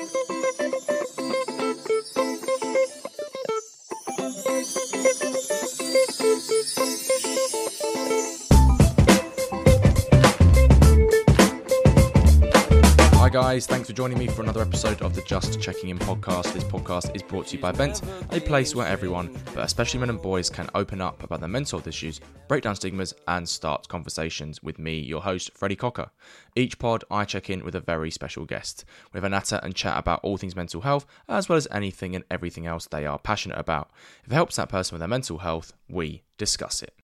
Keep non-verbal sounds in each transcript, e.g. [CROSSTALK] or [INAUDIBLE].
Hi guys, thanks for joining me for another episode of the Just Checking In podcast. This podcast is brought to you by Vent, a place where everyone, but especially men and boys, can open up about their mental health issues, break down stigmas, and start conversations with me, your host, Freddie Cocker. Each pod, I check in with a very special guest. We have a natter and chat about all things mental health, as well as anything and everything else they are passionate about. If it helps that person with their mental health, we discuss it.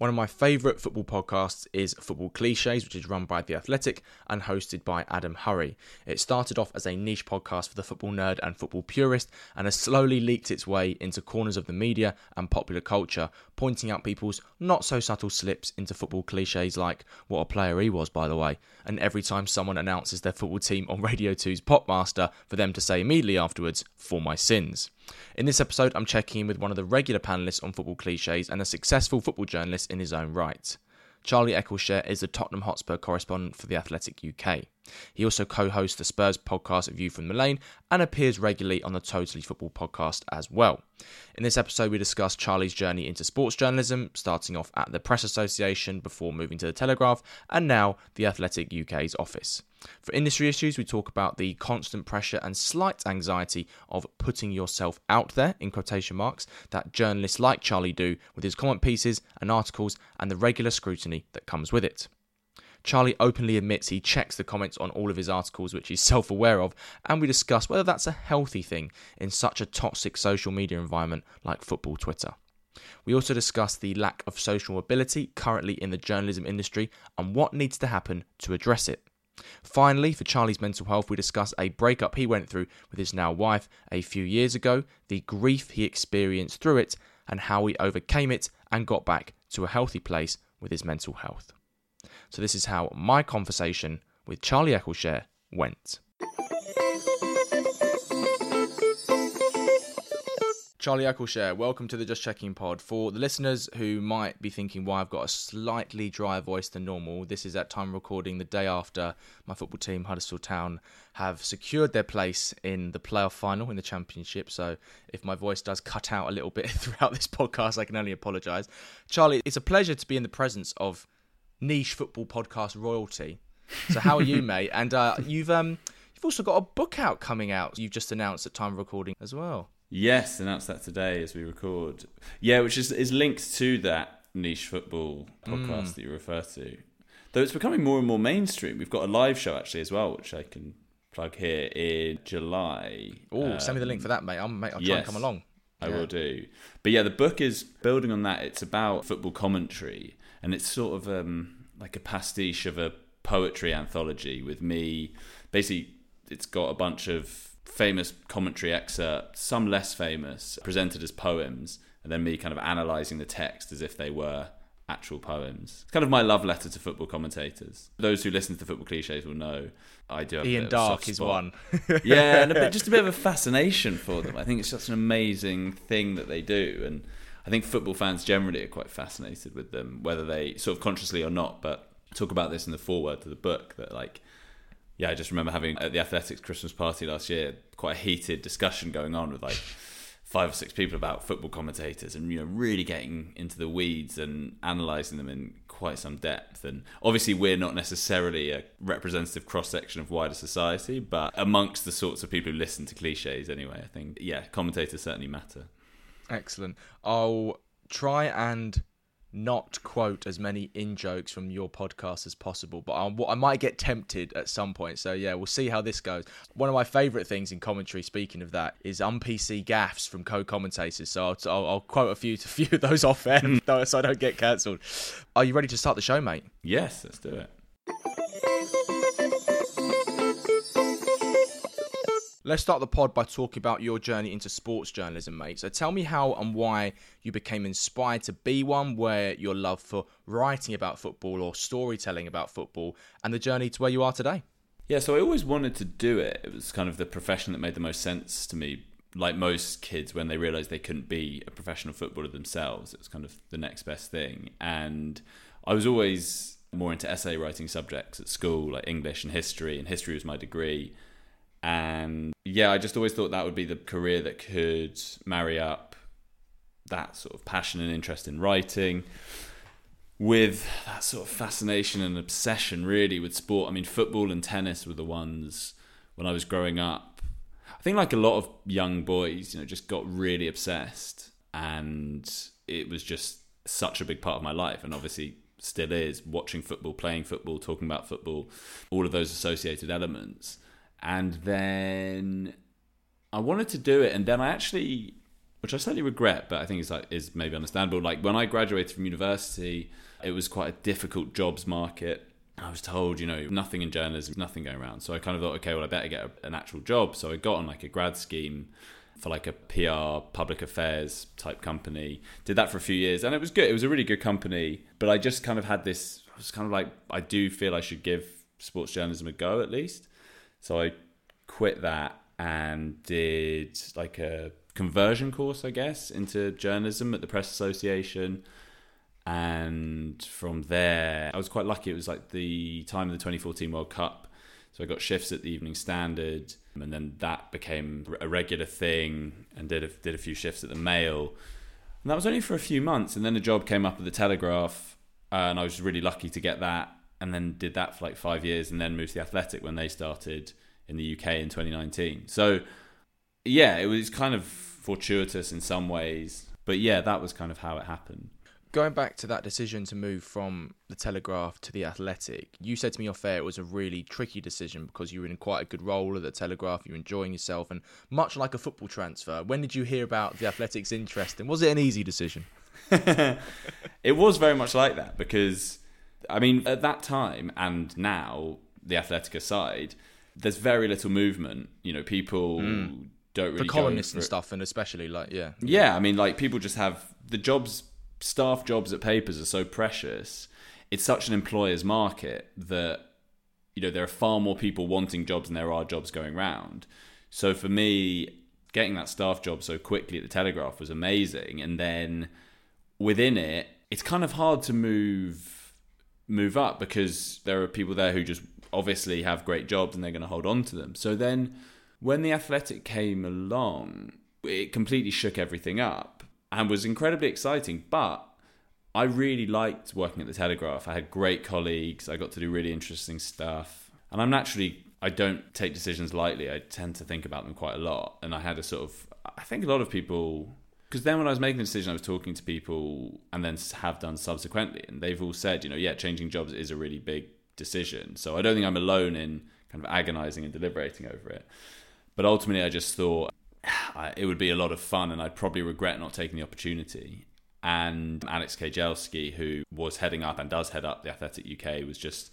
One of my favourite football podcasts is Football Cliches, which is run by The Athletic and hosted by Adam Hurrey. It started off as a niche podcast for the football nerd and football purist and has slowly leaked its way into corners of the media and popular culture, pointing out people's not so subtle slips into football cliches like what a player he was, by the way, and every time someone announces their football team on [LAUGHS] Radio 2's Popmaster, for them to say immediately afterwards, for my sins. In this episode, I'm checking in with one of the regular panelists on football cliches and a successful football journalist in his own right. Charlie Eccleshare is the Tottenham Hotspur correspondent for The Athletic UK. He also co hosts the Spurs podcast View from the Lane and appears regularly on the Totally Football podcast as well. In this episode, we discuss Charlie's journey into sports journalism, starting off at the Press Association before moving to the Telegraph, and now the Athletic UK's office. For industry issues, we talk about the constant pressure and slight anxiety of putting yourself out there, in quotation marks, that journalists like Charlie do with his comment pieces and articles and the regular scrutiny that comes with it. Charlie openly admits he checks the comments on all of his articles, which he's [LAUGHS] self aware of, and we discuss whether that's a healthy thing in such a toxic social media environment like football Twitter. We also discuss the lack of social mobility currently in the journalism industry and what needs to happen to address it. Finally, for Charlie's mental health, we discuss a breakup he went through with his now wife a few years ago, the grief he experienced through it, and how he overcame it and got back to a healthy place with his mental health. So, this is how my conversation with Charlie Eccleshare went. Charlie Eccleshare, welcome to the Just Checking Pod. For the listeners who might be thinking why I've got a slightly drier voice than normal, this is at time recording the day after my football team, Huddersfield Town, have secured their place in the playoff final in the Championship. So if my voice does cut out a little [LAUGHS] bit throughout this podcast, I can only apologise. Charlie, it's a pleasure to be in the presence of niche football podcast royalty. So how are you, [LAUGHS] mate? And uh, you've um, you've also got a book out coming out. You've just announced at time recording as well. Yes, announced that today as we record. Yeah, which is is linked to that niche football podcast Mm. that you refer to. Though it's becoming more and more mainstream. We've got a live show actually as well, which I can plug here in July. Oh, send me the Um, link for that, mate. I'll, mate, I'll try yes. and come along. I Yeah. will do. But yeah, the book is building on that. It's about football commentary, and it's sort of um, like a pastiche of a poetry anthology with me. Basically, it's got a bunch of famous commentary excerpts, some less famous, presented as poems, and then me kind of analysing the text as if they were actual poems. It's kind of my love letter to football commentators. Those who listen to football cliches will know I do have a Ian bit of soft Dark is one. yeah, and a bit, [LAUGHS] just a bit of a fascination for them. I think it's just an amazing thing that they do, and I think football fans generally are quite fascinated with them, whether they sort of consciously or not. But talk about this in the foreword to the book that like. Yeah, I just remember having at the Athletics Christmas party last year quite a heated discussion going on with like five or six people about football commentators and you know really getting into the weeds and analysing them in quite some depth. And obviously, we're not necessarily a representative cross section of wider society, but amongst the sorts of people who listen to cliches anyway, I think yeah, commentators certainly matter. Excellent. I'll try and not quote as many in jokes from your podcast as possible, but I'll, I might get tempted at some point. So yeah, we'll see how this goes. One of my favourite things in commentary, speaking of that, is un-PC gaffs from co-commentators. So I'll, I'll, I'll quote a few, a [LAUGHS] few of those off air, so I don't get cancelled. Are you ready to start the show, mate? Yes, let's do it. Let's start the pod by talking about your journey into sports journalism, mate. So tell me how and why you became inspired to be one, where your love for writing about football or storytelling about football, and the journey to where you are today. Yeah, so I always wanted to do it. It was kind of the profession that made the most sense to me. Like most kids, when they realised they couldn't be a professional footballer themselves, it was kind of the next best thing. And I was always more into essay writing subjects at school, like English and history, and history was my degree. And yeah, I just always thought that would be the career that could marry up that sort of passion and interest in writing with that sort of fascination and obsession really with sport. I mean, football and tennis were the ones when I was growing up. I think like a lot of young boys, you know, just got really obsessed and it was just such a big part of my life and obviously still is watching football, playing football, talking about football, all of those associated elements. And then I wanted to do it and then I actually which I slightly regret, but I think is like is maybe understandable. Like when I graduated from university, it was quite a difficult jobs market. I was told, you know, nothing in journalism, nothing going around. So I kind of thought, okay, well, I better get a, an actual job. So I got on like a grad scheme for like a PR, public affairs type company. Did that for a few years, and it was good. It was a really good company. But I just kind of had this. I was kind of like, I do feel I should give sports journalism a go at least. So I quit that and did like a conversion course, I guess, into journalism at the Press Association and from there, I was quite lucky. It was like the time of the 2014 World Cup. So I got shifts at the Evening Standard, and then that became a regular thing, and did a, did a few shifts at the Mail. And that was only for a few months, and then a job came up at the Telegraph, uh, and I was really lucky to get that, and then did that for like five years, and then moved to the Athletic when they started in the UK in 2019. So yeah, it was kind of fortuitous in some ways, but yeah, that was kind of how it happened going back to that decision to move from the Telegraph to the Athletic, you said to me off air it was a really tricky decision because you were in quite a good role at the Telegraph, you were enjoying yourself, and much like a football transfer, when did you hear about the Athletic's interest, and was it an easy decision? [LAUGHS] it was very much like that because, I mean, at that time and now, the Athletic aside, there's very little movement. You know, people. Mm. Don't really for columnists and stuff, and especially like yeah, yeah. I mean, like people just have the jobs staff jobs at papers are so precious. It's such an employer's market that you know there are far more people wanting jobs than there are jobs going round. So for me, getting that staff job so quickly at the Telegraph was amazing, and then within it, it's kind of hard to move move up because there are people there who just obviously have great jobs and they're going to hold on to them. So then when the Athletic came along, it completely shook everything up and was incredibly exciting. But I really liked working at the Telegraph. I had great colleagues. I got to do really interesting stuff. And I'm naturally, I don't take decisions lightly. I tend to think about them quite a lot. And I had a sort of, I think a lot of people, because then when I was making the decision, I was talking to people and then have done subsequently. And they've all said, you know, yeah, changing jobs is a really big decision. So I don't think I'm alone in kind of agonizing and deliberating over it. But ultimately, I just thought [SIGHS] it would be a lot of fun, and I'd probably regret not taking the opportunity. And Alex Kay-Jelski, who was heading up and does head up the Athletic UK, was just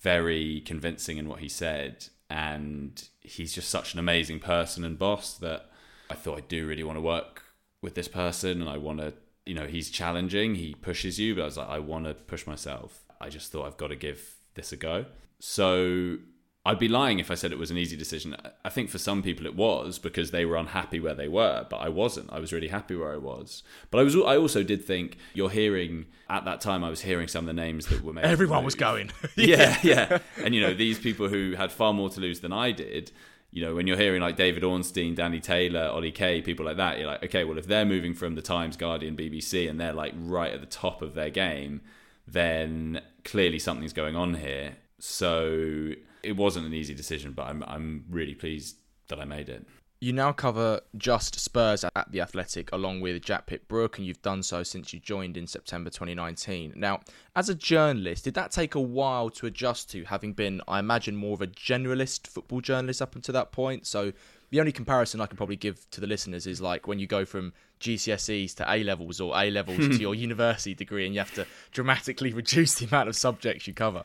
very convincing in what he said. And he's just such an amazing person and boss that I thought I do really want to work with this person, and I want to, you know, he's challenging, he pushes you, but I was like, I want to push myself. I just thought I've got to give this a go. So I'd be lying if I said it was an easy decision. I think for some people it was because they were unhappy where they were, but I wasn't. I was really happy where I was. But I was. I also did think you're hearing at that time. I was hearing some of the names that were made. Everyone was going. [LAUGHS] yeah, yeah. And you know these people who had far more to lose than I did. You know, when you're hearing like David Ornstein, Danny Taylor, Ollie Kay, people like that, you're like, okay, well, if they're moving from the Times, Guardian, BBC, and they're like right at the top of their game, then clearly something's going on here. So it wasn't an easy decision, but I'm I'm really pleased that I made it. You now cover just Spurs at the Athletic along with Jack Pitt-Brooke, and you've done so since you joined in September 2019. Now, as a journalist, did that take a while to adjust to, having been, I imagine, more of a generalist football journalist up until that point? So, the only comparison I can probably give to the listeners is like when you go from GCSEs to A levels or A levels to [LAUGHS] your university degree, and you have to dramatically reduce the amount of subjects you cover.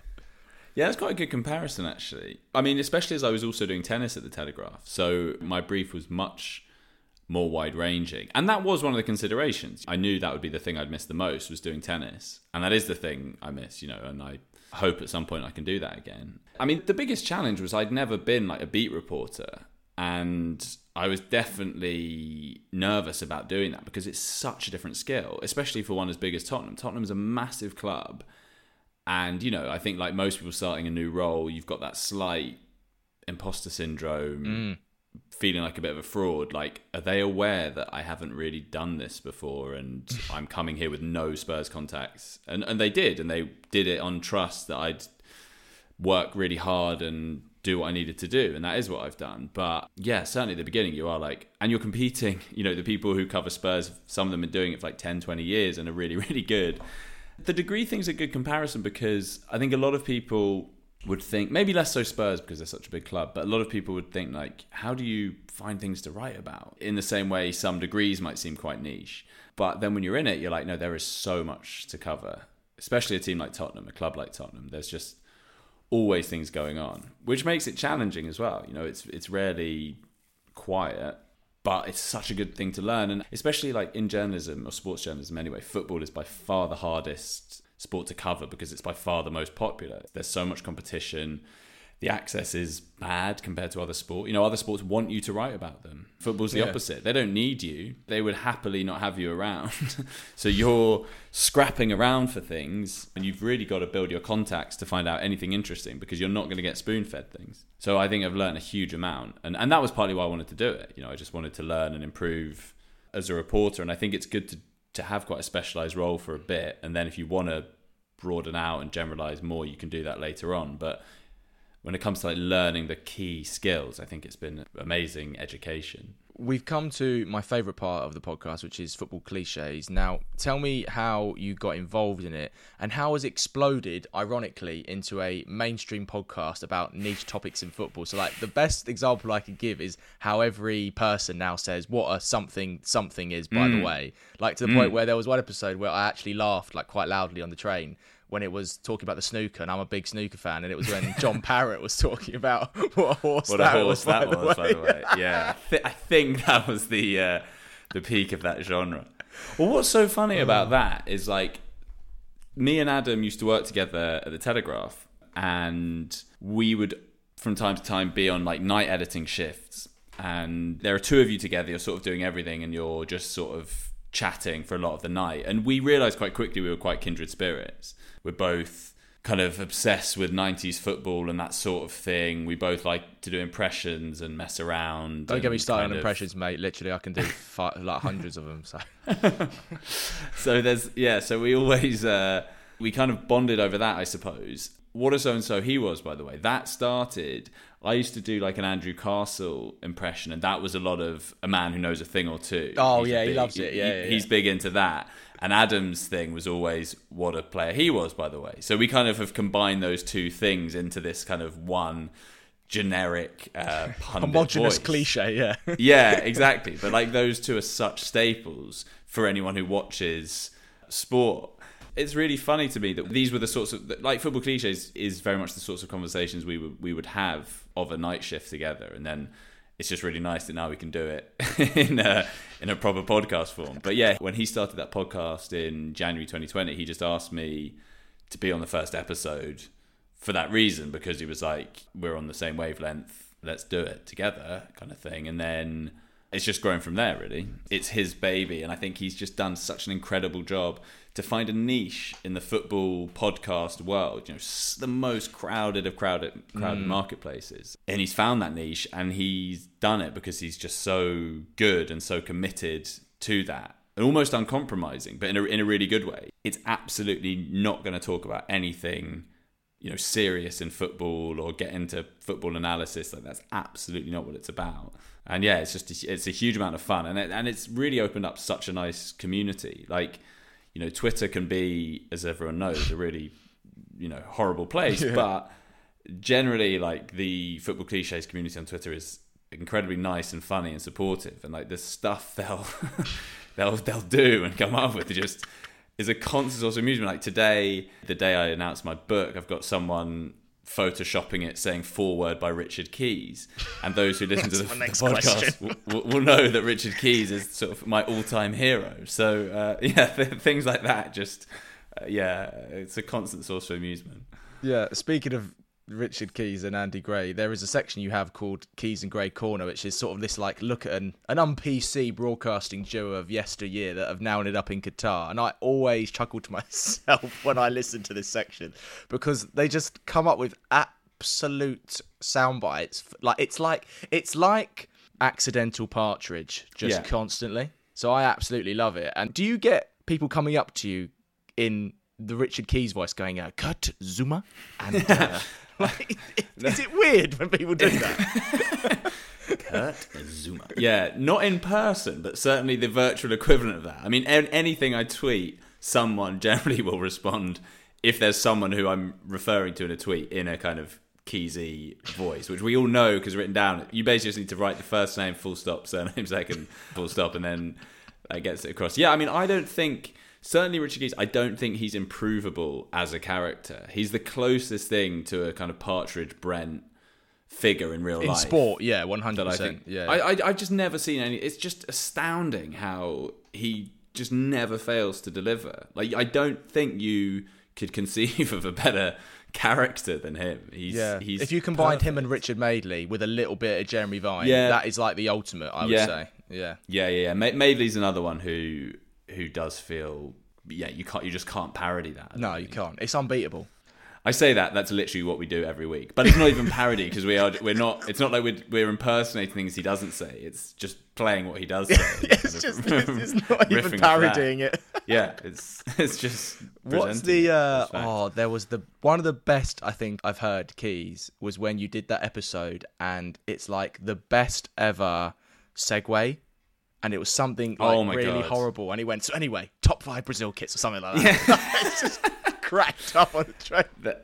Yeah, that's quite a good comparison, actually. I mean, especially as I was also doing tennis at the Telegraph. So my brief was much more wide ranging. And that was one of the considerations. I knew that would be the thing I'd miss the most was doing tennis. And that is the thing I miss, you know, and I hope at some point I can do that again. I mean, the biggest challenge was I'd never been like a beat reporter. And I was definitely nervous about doing that because it's such a different skill, especially for one as big as Tottenham. Tottenham's a massive club And, you know, I think like most people starting a new role, you've got that slight imposter syndrome, Mm. feeling like a bit of a fraud. Like, are they aware that I haven't really done this before and [LAUGHS] I'm coming here with no Spurs contacts? And, and they did. And they did it on trust that I'd work really hard and do what I needed to do, and that is what I've done. But yeah, certainly at the beginning, you are like, and you're competing. [LAUGHS] You know, the people who cover Spurs, some of them have been doing it for like 10, 20 years and are really, [LAUGHS] really good. The degree thing's a good comparison because I think a lot of people would think, maybe less so Spurs because they're such a big club, but a lot of people would think, like, how do you find things to write about? In the same way, some degrees might seem quite niche. But then when you're in it, you're like, no, there is so much to cover, especially a team like Tottenham, a club like Tottenham. There's just always things going on, which makes it challenging as well. You know, it's it's rarely quiet, but it's such a good thing to learn, and especially like in journalism or sports journalism anyway. Football is by far the hardest sport to cover because it's by far the most popular. There's so much competition. The access is bad compared to other sports. You know, other sports want you to write about them. Football's the Yeah. opposite. They don't need you. They would happily not have you around. [LAUGHS] so you're scrapping around for things, and you've really got to build your contacts to find out anything interesting because you're not going to get spoon fed things. So I think I've learned a huge amount, and and that was partly why I wanted to do it. You know, I just wanted to learn and improve as a reporter, and I think it's good to to have quite a specialized role for a bit, and then if you want to broaden out and generalize more, you can do that later on. But when it comes to like learning the key skills, I think it's been amazing education. We've come to my favourite part of the podcast, which is football cliches. Now, tell me how you got involved in it and how has exploded, ironically, into a mainstream podcast about niche topics in football. So, like, the best example I could give is how every person now says what a something something is, by the mm. way. Like, to the mm. point where there was one episode where I actually laughed, like, quite loudly on the train when it was talking about the snooker, and I'm a big snooker fan, and it was when John [LAUGHS] Parrott was talking about [LAUGHS] what a horse What that a horse was, by that the was, way. by the way. Yeah, I, th- I think that was the uh, the peak of that genre. Well, what's so funny about that is like me and Adam used to work together at the Telegraph, and we would from time to time be on like night editing shifts. And there are two of you together. You're sort of doing everything, and you're just sort of chatting for a lot of the night. And we realised quite quickly we were quite kindred spirits. We're both kind of obsessed with 90s football and that sort of thing. We both like to do impressions and mess around. Don't get me started on of- impressions, mate. Literally, I can do [LAUGHS] fi- like hundreds of them. So [LAUGHS] so there's yeah so we always uh we kind of bonded over that i suppose what a so and so he was by the way that started i used to do like an andrew castle impression and that was a lot of a man who knows a thing or two Oh, He's yeah, he loves it. Yeah, yeah, he's big into that and adam's thing was always what a player he was by the way so we kind of have combined those two things into this kind of one generic uh [LAUGHS] pundit homogenous voice cliche, yeah. [LAUGHS] yeah, exactly. But like those two are such staples for anyone who watches sport. It's really funny to me that these were the sorts of like football cliches is very much the sorts of conversations we would we would have of a night shift together, and then it's just really nice that now we can do it [LAUGHS] in a in a proper podcast form. But yeah, when he started that podcast in January 2020, he just asked me to be on the first episode for that reason because he was like, we're on the same wavelength, let's do it together, kind of thing. And then it's just grown from there, really. It's his baby, and I think he's just done such an incredible job to find a niche in the football podcast world. You know, the most crowded of crowded crowded mm. marketplaces, and he's found that niche, and he's done it because he's just so good and so committed to that and almost uncompromising, but in a, in a really good way. It's absolutely not going to talk about anything, you know, serious in football or get into football analysis. Like that's absolutely not what it's about. And yeah, it's just a, it's a huge amount of fun, and it, and it's really opened up such a nice community. Like, you know, Twitter can be, as everyone knows, a really you know horrible place, [LAUGHS] but generally, like the football cliches community on Twitter is incredibly nice and funny and supportive, and like the stuff [LAUGHS] they'll they'll they'll do and come up with just is a constant source of amusement. Like today, the day I announced my book, I've got someone photoshopping it saying foreword by Richard Keys, and those who listen to the, the podcast will, will, will know that Richard Keys is sort of my all-time hero. So uh, [LAUGHS] yeah, th- things like that just uh, yeah, it's a constant source of amusement. Yeah, speaking of Richard Keys and Andy Gray, there is a section you have called Keys and Gray Corner, which is sort of this like look at an an un-PC broadcasting duo of yesteryear that have now ended up in Qatar, and I always chuckle to [LAUGHS] myself when I listen to this section because they just come up with absolute sound bites. Like it's like it's like accidental partridge just Yeah. constantly. So I absolutely love it. And do you get people coming up to you in the Richard Keys voice going, uh, "Kurt Zouma," and uh, [LAUGHS] like, is it weird when people do that? [LAUGHS] Kurt Zouma. Yeah, not in person, but certainly the virtual equivalent of that. I mean, anything I tweet, someone [LAUGHS] generally will respond if there's someone who I'm referring to in a tweet in a kind of Keysy voice, which we all know because written down. You basically just need to write the first name, full stop, [LAUGHS] surname, second, full stop, and then that gets it across. Yeah, I mean, I don't think. Certainly, Richard Keys, I don't think he's improvable as a character. He's the closest thing to a kind of Partridge Brent figure in real In life sport, yeah, one hundred I percent. think. Yeah, I, I I've just never seen any. It's just astounding how he just never fails to deliver. Like I don't think you could conceive [LAUGHS] of a better character than him. He's yeah. He's if you combined him and Richard Madeley with a little bit of Jeremy Vine, Yeah. that is like the ultimate. I would Yeah. say. Yeah. yeah, yeah, yeah. Madeley's another one who who does feel. Yeah, you can't. You just can't parody that. No, you can't. It's unbeatable. I say that that's literally what we do every week, but it's not even parody because we are we're not. It's not like we're, we're impersonating things he doesn't say. It's just playing what he does say. [LAUGHS] it's just it's, it's not [LAUGHS] even Riffing off that. parodying it. yeah, it's it's just. What's the uh oh there was the one of the best I think I've heard keys was when you did that episode and it's like the best ever segue and it was something oh like Oh really God. horrible and he went so anyway top five Brazil kits or something like that [LAUGHS] it's just cracked up on the train Th-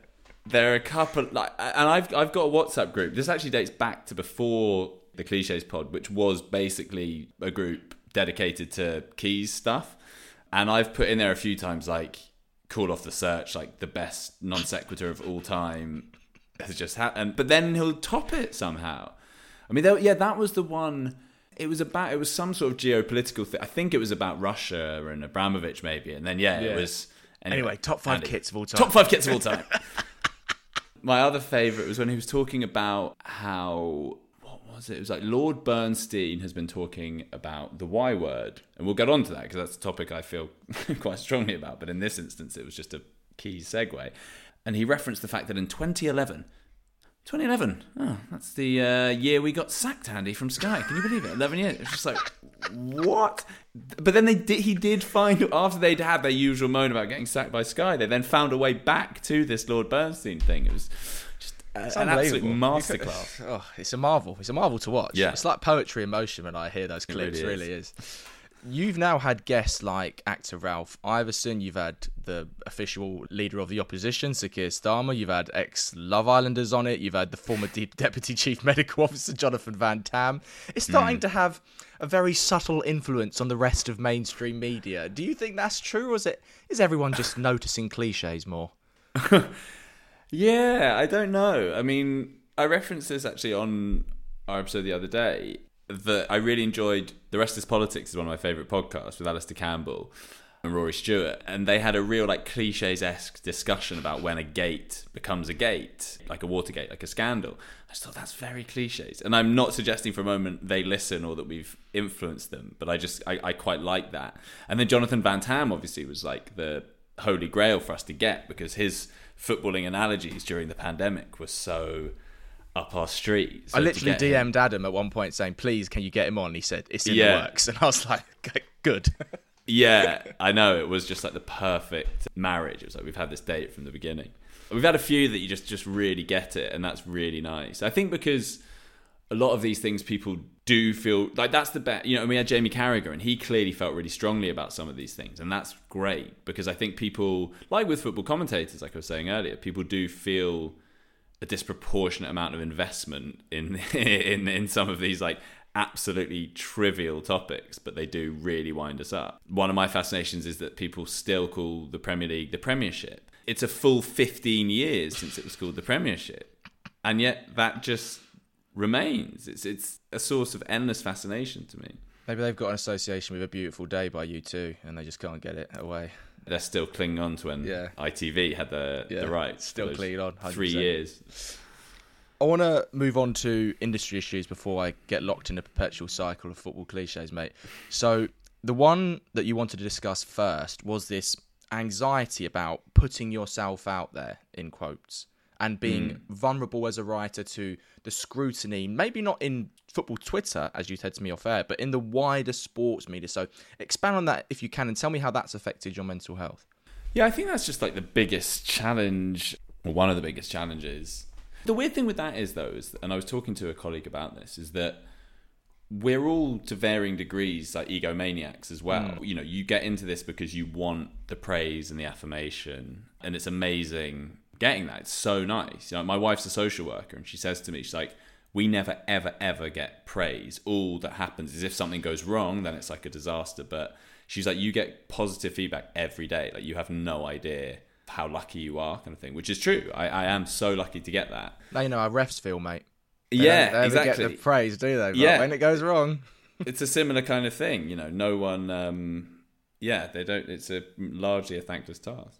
there are a couple like and I've I've got a WhatsApp group. This actually dates back to before the cliches pod, which was basically a group dedicated to keys stuff. And I've put in there a few times like call off the search, like the best non sequitur of all time has just happened. But then he'll top it somehow. I mean, there, yeah, that was the one. It was about it was some sort of geopolitical thing. I think it was about Russia and Abramovich maybe. And then yeah, Yeah. it was anyway top five Andy. kits of all time Top five kits of all time. [LAUGHS] My other favourite was when he was talking about how what was it? It was like Lord Bernstein has been talking about the Y word, and we'll get on to that because that's a topic I feel [LAUGHS] quite strongly about. But in this instance, it was just a key segue, and he referenced the fact that in 2011. 2011. Oh, that's the uh, year we got sacked, Andy, from Sky. Can you believe it? 11 years. It's just like, what? But then they did. He did find after they'd had their usual moan about getting sacked by Sky, they then found a way back to this Lord Bernstein thing. It was just uh, It's an absolute masterclass. [LAUGHS] Oh, it's a marvel. It's a marvel to watch. Yeah. It's like poetry in motion when I hear those clips. really really is. You've now had guests like actor Ralph Ineson. You've had the official leader of the opposition, Sir Keir Starmer. You've had ex Love Islanders on it. You've had the former de- [LAUGHS] Deputy Chief Medical [LAUGHS] Officer, Jonathan Van Tam. It's hmm. starting to have a very subtle influence on the rest of mainstream media. Do you think that's true, or is it is everyone just [SIGHS] noticing cliches more? [LAUGHS] Yeah, I don't know. I mean, I referenced this actually on our episode the other day that I really enjoyed. The Rest is Politics is one of my favourite podcasts with Alastair Campbell and Rory Stewart, and they had a real like cliches esque discussion about when a gate becomes a gate, like a Watergate, like a scandal. I just thought that's very cliches, and I'm not suggesting for a moment they listen or that we've influenced them, but I just I, I quite like that. And then Jonathan Van Tam obviously was like the holy grail for us to get because his footballing analogies during the pandemic were so up our street. So I literally DM'd Adam at one point saying, "Please, can you get him on?" He said, "It's in Yeah. the works," [LAUGHS] and I was like, "Okay, "Good." [LAUGHS] Yeah, I know. It was just like the perfect marriage. It was like we've had this date from the beginning. We've had a few that you just just really get it, and that's really nice. I think because a lot of these things people do feel like that's the best. You know, we had Jamie Carragher, and he clearly felt really strongly about some of these things, and that's great because I think people, like with football commentators, like I was saying earlier, people do feel a disproportionate amount of investment in [LAUGHS] in in some of these like absolutely trivial topics, but they do really wind us up. One of my fascinations is that people still call the Premier League the Premiership. It's a full 15 years since it was called the Premiership, and yet that just remains. It's it's a source of endless fascination to me. Maybe they've got an association with a beautiful day by U2, and they just can't get it away. They're still clinging on to when Yeah. ITV had the Yeah, the rights. still clinging on, Three 100%. years. I want to move on to industry issues before I get locked in a perpetual cycle of football cliches, mate. So, the one that you wanted to discuss first was this anxiety about putting yourself out there, in quotes, and being hmm. vulnerable as a writer to the scrutiny, maybe not in football Twitter, as you said to me off air, but in the wider sports media. So, expand on that if you can and tell me how that's affected your mental health. Yeah, I think that's just like the biggest challenge, or one of the biggest challenges. The weird thing with that is, though, is, and I was talking to a colleague about this, is that we're all to varying degrees like egomaniacs as well. Hmm. You know, you get into this because you want the praise and the affirmation, and it's amazing getting that. It's so nice. You know, my wife's a social worker, and she says to me, she's like, "We never, ever, ever get praise. All that happens is if something goes wrong, then it's like a disaster." But she's like, "You get positive feedback every day. Like you have no idea." How lucky you are, kind of thing, which is true. I, I am so lucky to get that. Now you know how refs feel, mate. They yeah, don't- they exactly. get the praise, do they? But Yeah. when it goes wrong, [LAUGHS] it's a similar kind of thing. You know, no one. Um, yeah, they don't. It's a largely a thankless task.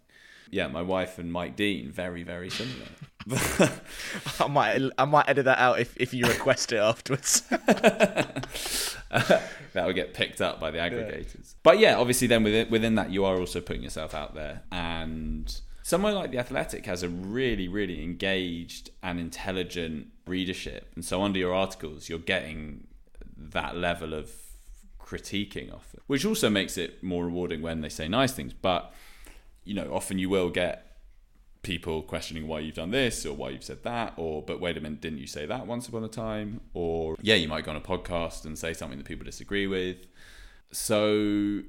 Yeah, my wife and Mike Dean very very similar. [LAUGHS] [LAUGHS] I might I might edit that out if, if you request it afterwards. [LAUGHS] that would get picked up by the aggregators. But yeah, obviously, then within within that, you are also putting yourself out there, and somewhere like the Athletic has a really really engaged and intelligent readership, and so under your articles, you're getting that level of critiquing it, which also makes it more rewarding when they say nice things. But you know, often you will get people questioning why you've done this or why you've said that or but wait a minute didn't you say that once upon a time? Or yeah you might go on a podcast and say something that people disagree with. So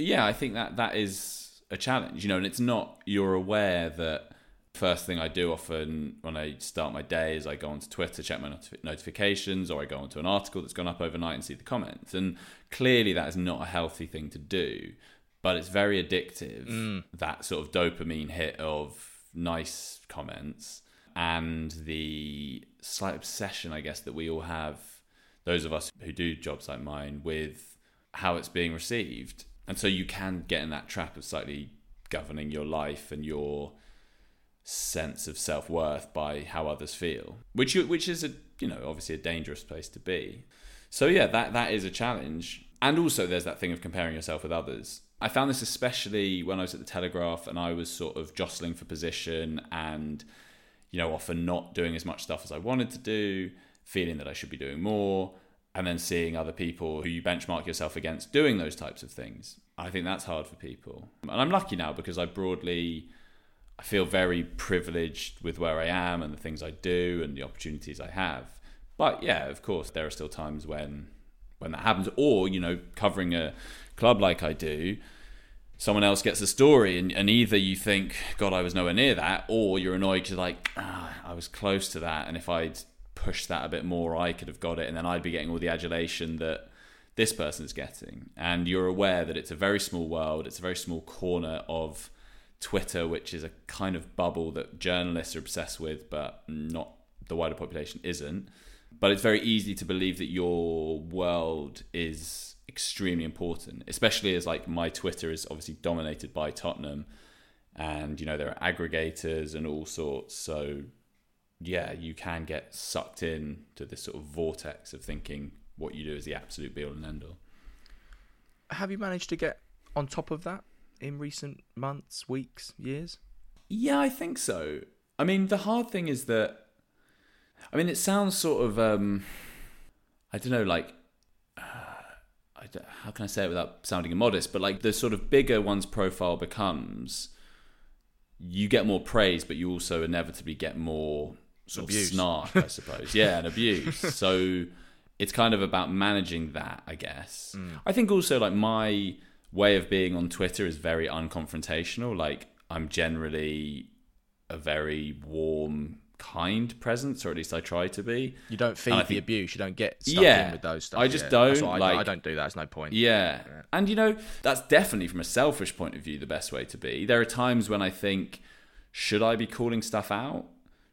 yeah i think that that is a challenge you know and it's not you're aware that first thing i do often when i start my day is i go onto twitter check my notif- notifications or i go onto an article that's gone up overnight and see the comments and clearly that is not a healthy thing to do but it's very addictive mm. that sort of dopamine hit of nice comments and the slight obsession i guess that we all have those of us who do jobs like mine with how it's being received. And so you can get in that trap of slightly governing your life and your sense of self-worth by how others feel which you, which is a you know obviously a dangerous place to be. So yeah that that is a challenge. And also there's that thing of comparing yourself with others i found this especially when i was at the telegraph and i was sort of jostling for position and you know often not doing as much stuff as i wanted to do feeling that i should be doing more and then seeing other people who you benchmark yourself against doing those types of things i think that's hard for people and i'm lucky now because i broadly I feel very privileged with where I am and the things I do and the opportunities I have. But yeah, of course, there are still times when when that happens. Or you know, covering a club like I do, someone else gets a story, and, and either you think, God, I was nowhere near that, or you're annoyed because like ah, I was close to that, and if I'd pushed that a bit more, I could have got it, and then I'd be getting all the adulation that this person's getting. And you're aware that it's a very small world, it's a very small corner of Twitter, which is a kind of bubble that journalists are obsessed with, but not the wider population isn't. But it's very easy to believe that your world is extremely important, especially as like my Twitter is obviously dominated by Tottenham, and you know there are aggregators and all sorts. So yeah, you can get sucked in to this sort of vortex of thinking what you do is the absolute be all and end all. Have you managed to get on top of that in recent months, weeks, years? Yeah, I think so. I mean, the hard thing is that, I mean, it sounds sort of, um, I don't know, like, uh, I don't- how can I say it without sounding immodest? But like, the sort of bigger one's profile becomes, you get more praise, but you also inevitably get more sort Abuse. of snark, I suppose. yeah, and abuse. [LAUGHS] So it's kind of about managing that, I guess. I think also like my way of being on Twitter is very unconfrontational. Like I'm generally a very warm, kind presence, or at least I try to be. You don't feed the think- abuse. You don't get stuck Yeah, in with those stuff. I just yeah. Don't, I, like- I don't do that. There's no point. Yeah. And you know, that's definitely from a selfish point of view the best way to be. There are times when I think, should I be calling stuff out?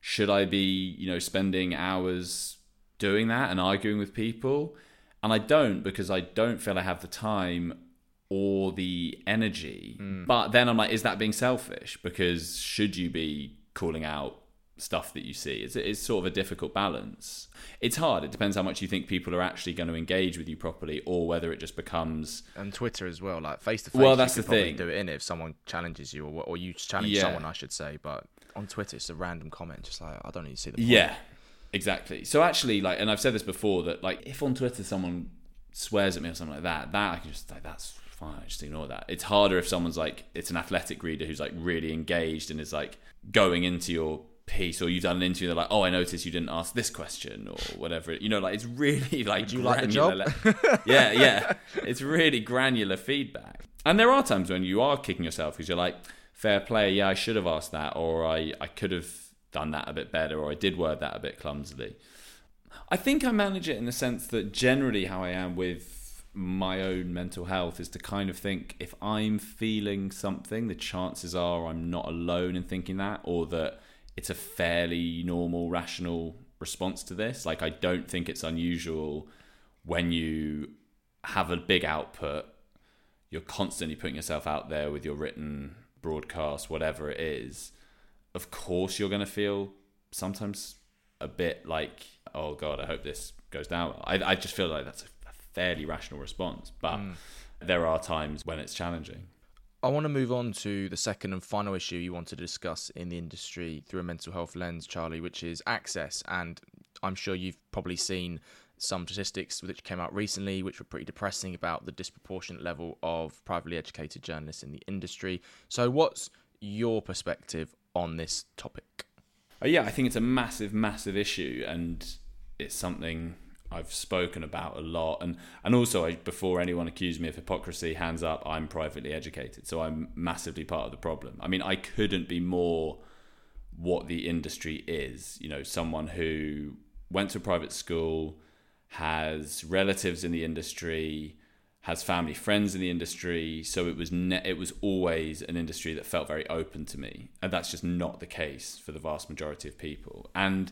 Should I be, you know, spending hours doing that and arguing with people? And I don't because I don't feel I have the time or the energy. Mm. But then I'm like, is that being selfish? Because should you be calling out stuff that you see? It's, it's sort of a difficult balance. It's hard. It depends how much you think people are actually going to engage with you properly, or whether it just becomes and Twitter as well, like face to face. Well, that's you the thing. Do it in if someone challenges you, or, or you challenge Yeah. someone, I should say. But on Twitter, it's a random comment. Just like I don't need to see the. Point. Yeah, exactly. So actually, like, and I've said this before that like if on Twitter someone swears at me or something like that, that I can just like that's fine. I Just ignore that. It's harder if someone's like it's an athletic reader who's like really engaged and is like going into your piece or you've done an interview. They're like, oh, I noticed you didn't ask this question or whatever. You know, like it's really like Would you like the granular le- [LAUGHS] yeah, yeah. It's really granular feedback. And there are times when you are kicking yourself because you're like, fair play, yeah, I should have asked that, or I, I could have done that a bit better, or I did word that a bit clumsily. I think I manage it in the sense that generally how I am with my own mental health is to kind of think if I'm feeling something, the chances are I'm not alone in thinking that, or that it's a fairly normal, rational response to this. Like, I don't think it's unusual when you have a big output, you're constantly putting yourself out there with your written broadcast, whatever it is. Of course, you're going to feel sometimes a bit like, oh God, I hope this goes down. I, I just feel like that's a, a fairly rational response, but mm. there are times when it's challenging. I want to move on to the second and final issue you want to discuss in the industry through a mental health lens, Charlie, which is access. And I'm sure you've probably seen some statistics which came out recently, which were pretty depressing about the disproportionate level of privately educated journalists in the industry. So, what's your perspective on this topic? Uh, yeah, I think it's a massive, massive issue, and it's something I've spoken about a lot. And and also, I, before anyone accused me of hypocrisy, hands up, I'm privately educated, so I'm massively part of the problem. I mean, I couldn't be more what the industry is. You know, someone who went to a private school, has relatives in the industry, has family friends in the industry. So it was ne- it was always an industry that felt very open to me, and that's just not the case for the vast majority of people. And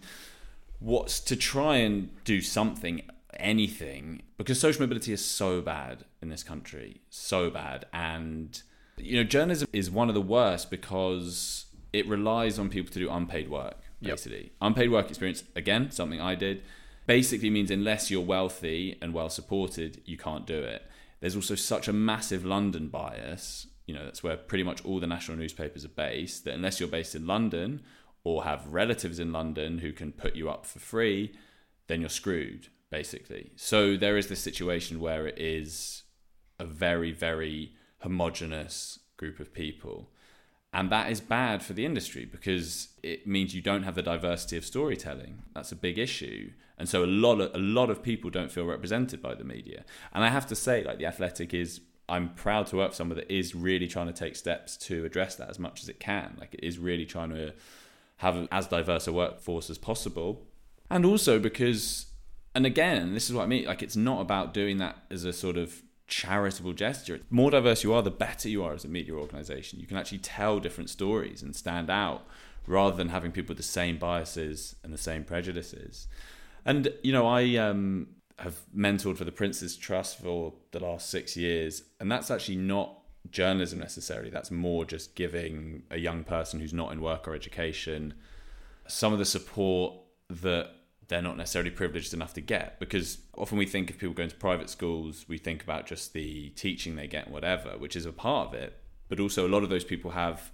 what's to try and do something anything because social mobility is so bad in this country so bad. And you know journalism is one of the worst because it relies on people to do unpaid work Yep. basically. Unpaid work experience again something i did basically means unless you're wealthy and well supported you can't do it. There's also such a massive london bias you know that's where pretty much all the national newspapers are based that unless you're based in london or have relatives in london who can put you up for free then you're screwed basically. So there is this situation where it is a very very homogenous group of people. And that is bad for the industry because it means you don't have the diversity of storytelling. That's a big issue. And so a lot of a lot of people don't feel represented by the media. And i have to say like the athletic is i'm proud to work for someone that is really trying to take steps to address that as much as it can. Like it is really trying to have as diverse a workforce as possible. And also because and again this is what i mean like it's not about doing that as a sort of charitable gesture. The more diverse you are the better you are as a media organization. You can actually tell different stories and stand out rather than having people with the same biases and the same prejudices. And you know i um, have mentored for the prince's trust for the last six years and that's actually not journalism necessarily that's more just giving a young person who's not in work or education some of the support that they're not necessarily privileged enough to get. Because often we think of people going to private schools we think about just the teaching they get whatever which is a part of it. But also a lot of those people have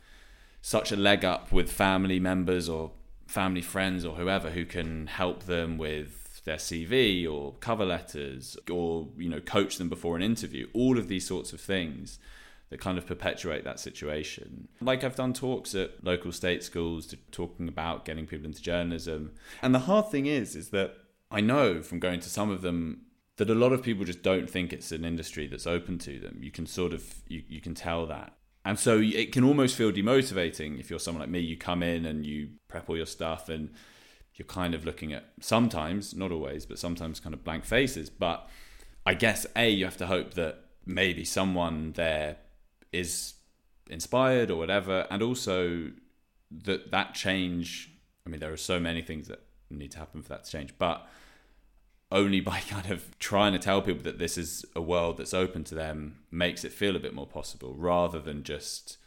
such a leg up with family members or family friends or whoever who can help them with their CV or cover letters or you know coach them before an interview. All of these sorts of things that kind of perpetuate that situation. Like I've done talks at local state schools to, talking about getting people into journalism. And the hard thing is is that I know from going to some of them that a lot of people just don't think it's an industry that's open to them. You can sort of you, you can tell that. And so it can almost feel demotivating if you're someone like me, you come in and you prep all your stuff and you're kind of looking at sometimes, not always, but sometimes kind of blank faces. But I guess A, you have to hope that maybe someone there is inspired or whatever and also that that change i mean there are so many things that need to happen for that to change but only by [LAUGHS] kind of trying to tell people that this is a world that's open to them makes it feel a bit more possible rather than just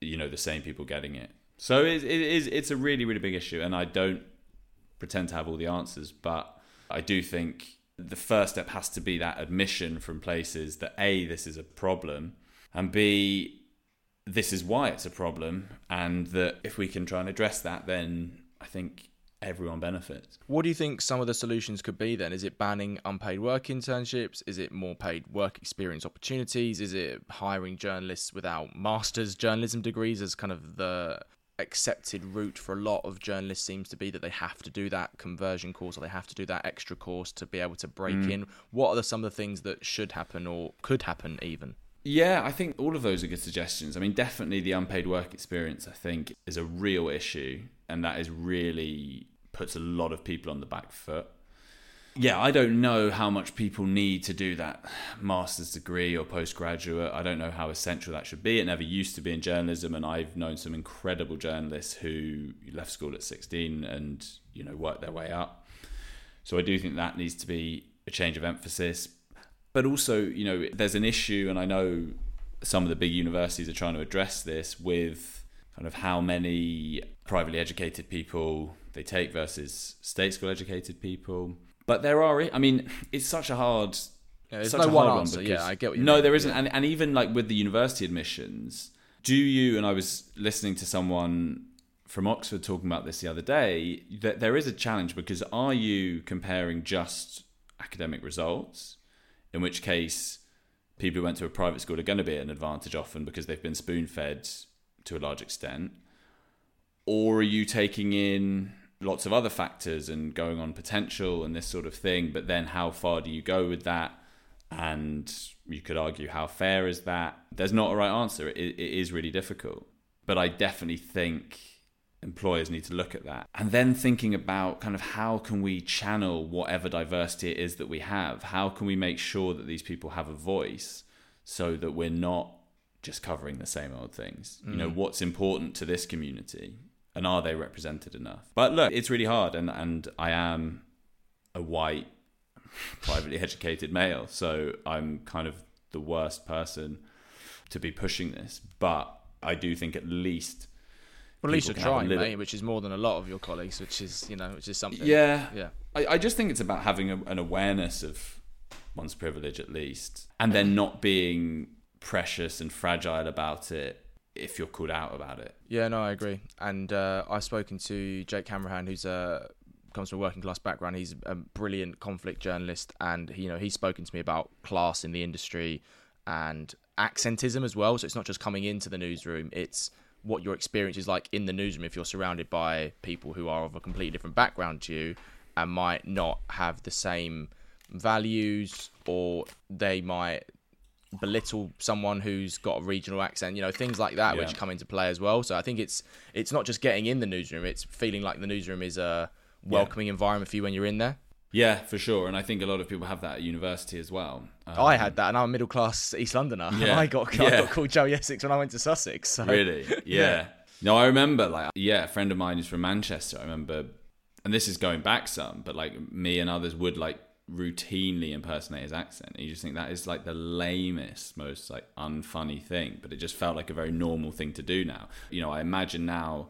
you know the same people getting it. So it, it is it's a really really big issue and i don't pretend to have all the answers but i do think the first step has to be that admission from places that a this is a problem and b this is why it's a problem and that if we can try and address that then i think everyone benefits. What do you think some of the solutions could be then? Is it banning unpaid work internships? Is it more paid work experience opportunities? Is it hiring journalists without master's journalism degrees as kind of the accepted route for a lot of journalists seems to be that they have to do that conversion course or they have to do that extra course to be able to break mm. in. What are the, some of the things that should happen or could happen even? Yeah, I think all of those are good suggestions. I mean, definitely the unpaid work experience, I think, is a real issue. And that is really puts a lot of people on the back foot. Yeah, I don't know how much people need to do that master's degree or postgraduate. I don't know how essential that should be. It never used to be in journalism, and I've known some incredible journalists who left school at 16 and you know worked their way up. So I do think that needs to be a change of emphasis. But also, you know, there's an issue, and I know some of the big universities are trying to address this with kind of how many privately educated people they take versus state school educated people. But there are, I mean, it's such a hard. Yeah, there's no one answer. One yeah, I get what you No, mean. there isn't. Yeah. And, and even like with the university admissions, do you, and I was listening to someone from Oxford talking about this the other day, that there is a challenge because are you comparing just academic results, in which case people who went to a private school are going to be at an advantage often because they've been spoon fed to a large extent? Or are you taking in lots of other factors and going on potential and this sort of thing. But then, how far do you go with that? And you could argue, how fair is that? There's not a right answer. it, it is really difficult. But I definitely think employers need to look at that. And then thinking about kind of how can we channel whatever diversity it is that we have? How can we make sure that these people have a voice so that we're not just covering the same old things? Mm. You know, mm. what's important to this community? and are they represented enough? But look, it's really hard, and and I am a white, [LAUGHS] privately educated male, so I'm kind of the worst person to be pushing this. But I do think at least. Well, at least you're trying, mate, which is more than a lot of your colleagues, which is you know, which is something. Yeah, yeah. I, I just think it's about having a, an awareness of one's privilege at least, and then not being precious and fragile about it if you're called out about it. Yeah, no, I agree. And uh, I've spoken to Jake Hanrahan, who's a comes from a working class background. He's a brilliant conflict journalist, and you know he's spoken to me about class in the industry and accentism as well. So it's not just coming into the newsroom; it's what your experience is like in the newsroom if you're surrounded by people who are of a completely different background to you and might not have the same values or they might belittle someone who's got a regional accent, you know, things like that, yeah. which come into play as well. So I think it's it's not just getting in the newsroom; it's feeling like the newsroom is a welcoming yeah. environment for you when you're in there. Yeah, for sure, and I think a lot of people have that at university as well. Um, I had that, and I'm a middle class East Londoner. Yeah. I got I got called Joey Essex when I went to Sussex. So. Really? [LAUGHS] Yeah. No, I remember like yeah, a friend of mine is from Manchester. I remember, and this is going back some, but like me and others would like routinely impersonate his accent. And you just think that is like the lamest, most like unfunny thing. But it just felt like a very normal thing to do now. You know, I imagine now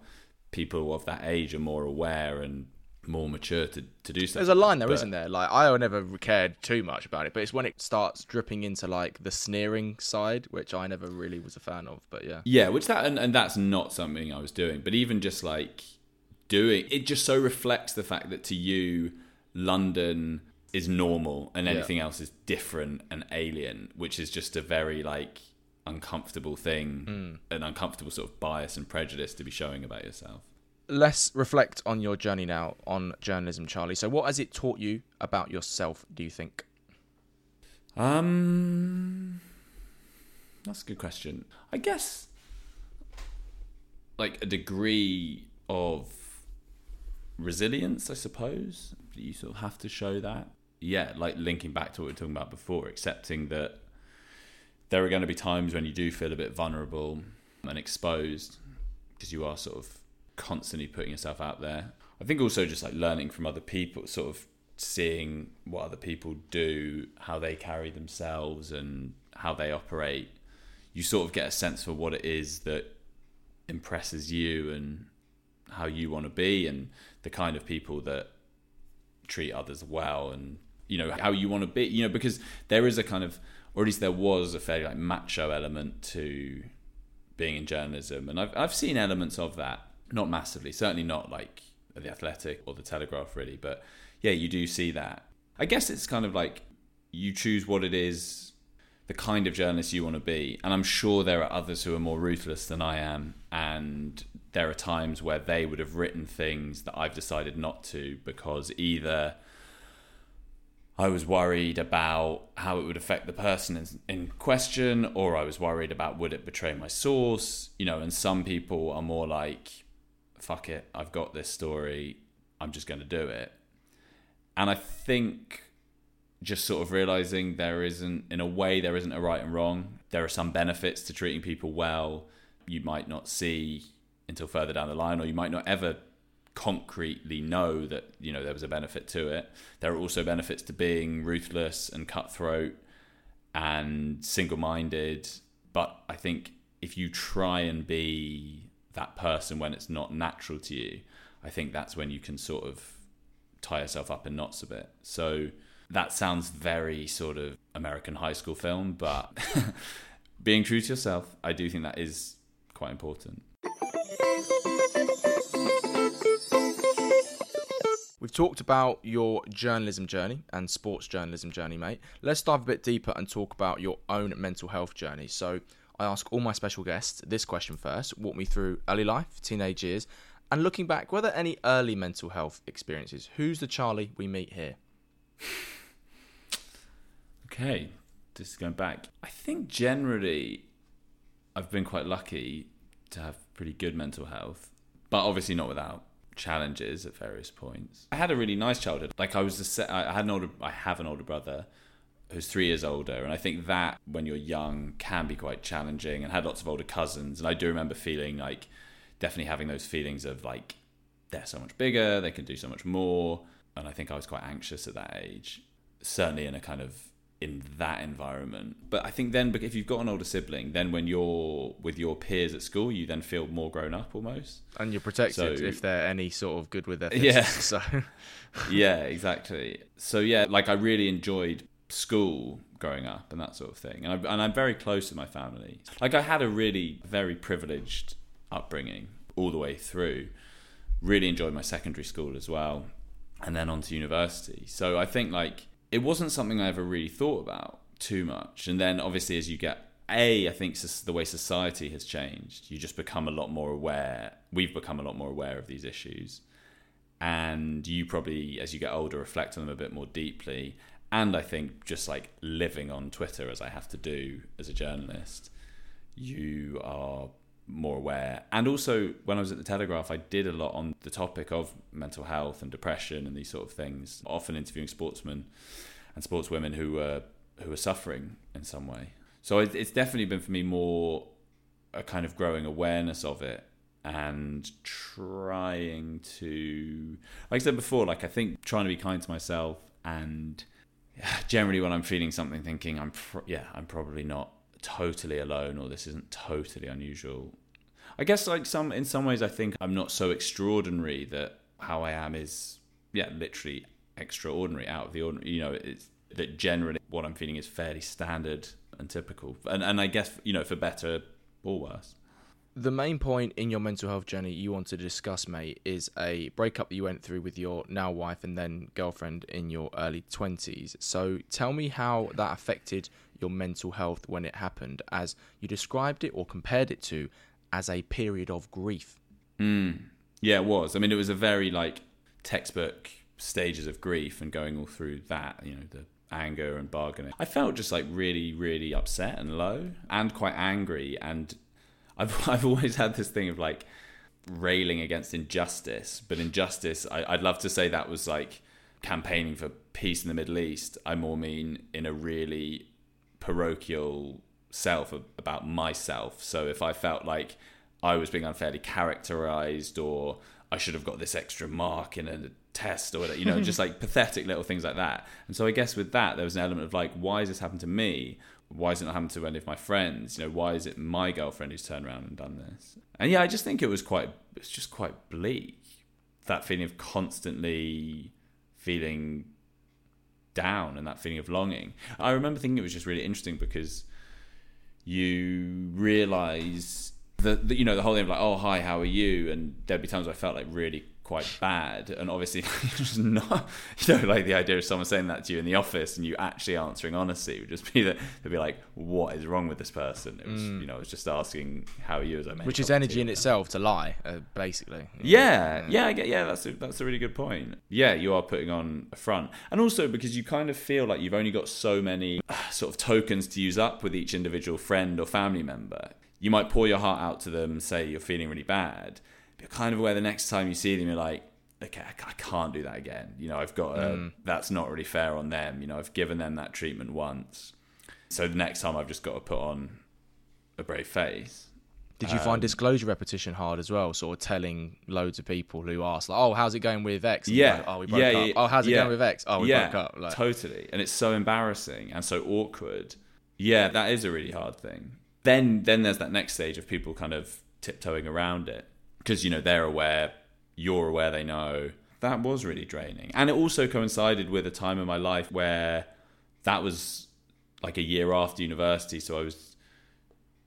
people of that age are more aware and more mature to, to do so. There's a line there, not there? Like I never cared too much about it, but it's when it starts dripping into like the sneering side, which I never really was a fan of. But yeah, yeah, which that and, and that's not something I was doing. But even just like doing it, just so reflects the fact that to you, London is normal and anything yeah. else is different and alien, which is just a very like uncomfortable thing, mm. an uncomfortable sort of bias and prejudice to be showing about yourself. Let's reflect on your journey now on journalism, Charlie. So, what has it taught you about yourself? Do you think? Um, that's a good question. I guess like a degree of resilience, I suppose. You sort of have to show that yeah, like linking back to what we were talking about before, accepting that there are going to be times when you do feel a bit vulnerable and exposed because you are sort of constantly putting yourself out there. I think also just like learning from other people, sort of seeing what other people do, how they carry themselves, and how they operate, you sort of get a sense for what it is that impresses you and how you want to be, and the kind of people that treat others well, and you know how you want to be. You know because there is a kind of, or at least there was a fairly like macho element to being in journalism, and I've I've seen elements of that, not massively, certainly not like the Athletic or the Telegraph, really, but yeah, you do see that. I guess it's kind of like you choose what it is, the kind of journalist you want to be. And I'm sure there are others who are more ruthless than I am. And there are times where they would have written things that I've decided not to because either I was worried about how it would affect the person in, in, question, or I was worried about would it betray my source, you know. And some people are more like, fuck it, I've got this story, I'm just going to do it and I think just sort of realizing there isn't, in a way, there isn't a right and wrong. There are some benefits to treating people well you might not see until further down the line, or you might not ever concretely know that you know there was a benefit to it. There are also benefits to being ruthless and cutthroat and single-minded. But I think if you try and be that person when it's not natural to you, I think that's when you can sort of tie yourself up in knots a bit. So that sounds very sort of American high school film, but [LAUGHS] being true to yourself, I do think that is quite important. We've talked about your journalism journey and sports journalism journey, mate. Let's dive a bit deeper and talk about your own mental health journey. So, I ask all my special guests this question first. Walk me through early life, teenage years, and looking back, were there any early mental health experiences? Who's the Charlie we meet here? [SIGHS] okay, just going back. I think generally I've been quite lucky to have pretty good mental health, but obviously not without challenges at various points. I had a really nice childhood. Like I was, a I had an older, I have an older brother who's three years older, and I think that when you're young can be quite challenging. And had lots of older cousins, and I do remember feeling like definitely having those feelings of like they're so much bigger, they can do so much more. And I think I was quite anxious at that age, certainly in a kind of in that environment. But I think then, if you've got an older sibling, then when you're with your peers at school, you then feel more grown up almost, and you're protected so, if they're any sort of good with their yeah. So [LAUGHS] yeah, exactly. So yeah, like I really enjoyed school growing up and that sort of thing, and, I, and I'm very close to my family. Like I had a really very privileged upbringing all the way through. Really enjoyed my secondary school as well, and then on to university. So I think like it wasn't something I ever really thought about too much. And then obviously as you get a, I think the way society has changed, you just become a lot more aware. We've become a lot more aware of these issues, and you probably, as you get older, reflect on them a bit more deeply. And I think just like living on Twitter, as I have to do as a journalist, you are more aware. And also, when I was at the Telegraph, I did a lot on the topic of mental health and depression and these sort of things. Often interviewing sportsmen and sportswomen who were who were suffering in some way. So it's definitely been for me more a kind of growing awareness of it and trying to, like I said before, like I think trying to be kind to myself and [SIGHS] generally when I'm feeling something, thinking I'm pro- yeah I'm probably not totally alone or this isn't totally unusual. I guess like some in some ways I think I'm not so extraordinary that how I am is yeah, literally extraordinary out of the ordinary. You know, it's that generally what I'm feeling is fairly standard and typical. And and I guess, you know, for better or worse. The main point in your mental health journey you want to discuss, mate, is a breakup that you went through with your now wife and then girlfriend in your early 20s. So tell me how that affected your mental health when it happened, as you described it or compared it to as a period of grief. Mm. Yeah, it was. I mean, it was a very like textbook stages of grief and going all through that, you know, the anger and bargaining. I felt just like really, really upset and low and quite angry. And I've, [LAUGHS] I've always had this thing of like railing against injustice, but injustice, I, I'd love to say that was like campaigning for peace in the Middle East. I more mean in a really parochial self about myself. So if I felt like I was being unfairly characterized or I should have got this extra mark in a test or whatever, you know, [LAUGHS] just like pathetic little things like that. And so I guess with that, there was an element of like, why has this happened to me? Why it not happened to any of my friends? You know, why is it my girlfriend who's turned around and done this? And yeah, I just think it was quite, it's just quite bleak. That feeling of constantly feeling down and that feeling of longing. I remember thinking it was just really interesting because you realize that, that you know the whole thing of like oh hi how are you and there'd be times I felt like really quite bad. And obviously [LAUGHS] just not you know like the idea of someone saying that to you in the office and you actually answering honestly would just be that they'd be like what is wrong with this person? It was mm. you know it was just asking how are you as I which is energy in itself to lie uh, basically. Yeah yeah yeah, yeah that's a, that's a really good point. Yeah you are putting on a front. And also because you kind of feel like you've only got so many uh, [SIGHS] sort of tokens to use up with each individual friend or family member. You might pour your heart out to them say you're feeling really bad you're kind of aware the next time you see them, you're like, okay, I can't do that again. You know, I've got a, mm. that's not really fair on them. You know, I've given them that treatment once. So the next time I've just got to put on a brave face. Did you um, find disclosure repetition hard as well? Sort of telling loads of people who ask, like, "Oh, how's it going with X?" And yeah. Like, oh, we broke yeah, up. Yeah, oh, how's it yeah. going with X? Oh, we yeah, broke up. Like, totally. And it's so embarrassing and so awkward. Yeah, that is a really hard thing. Then, then there's that next stage of people kind of tiptoeing around it because you know they're aware, you're aware, they know. That was really draining, and it also coincided with a time in my life where that was like a year after university, so I was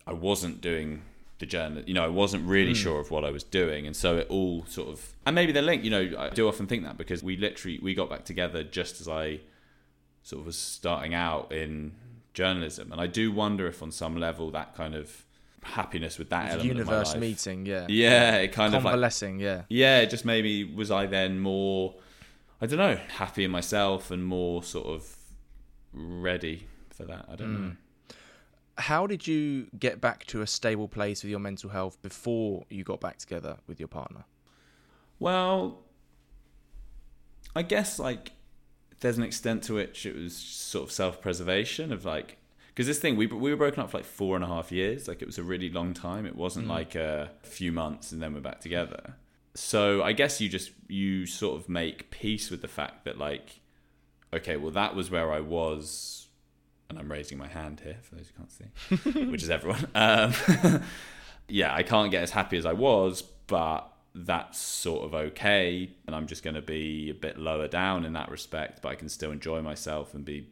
I wasn't doing the journal. You know, I wasn't really mm. sure of what I was doing, and so it all sort of and maybe they're linked. You know, I do often think that because we literally we got back together just as I sort of was starting out in journalism, and I do wonder if on some level that kind of happiness with that element universe of my life. meeting yeah. Yeah it kind of like yeah. Yeah it just made me was i then more i don't know happy in myself and more sort of ready for that? I don't mm. know. How did you get back to a stable place with your mental health before you got back together with your partner? Well i guess like there's an extent to which it was sort of self-preservation of like because this thing we we were broken up for like four and a half years. Like it was a really long time. It wasn't mm. like a few months and then we're back together. So I guess you just you sort of make peace with the fact that like, okay, well that was where I was, and I'm raising my hand here for those who can't see, [LAUGHS] which is everyone. Um, [LAUGHS] yeah, I can't get as happy as I was, but that's sort of okay and i'm just going to be a bit lower down in that respect but i can still enjoy myself and be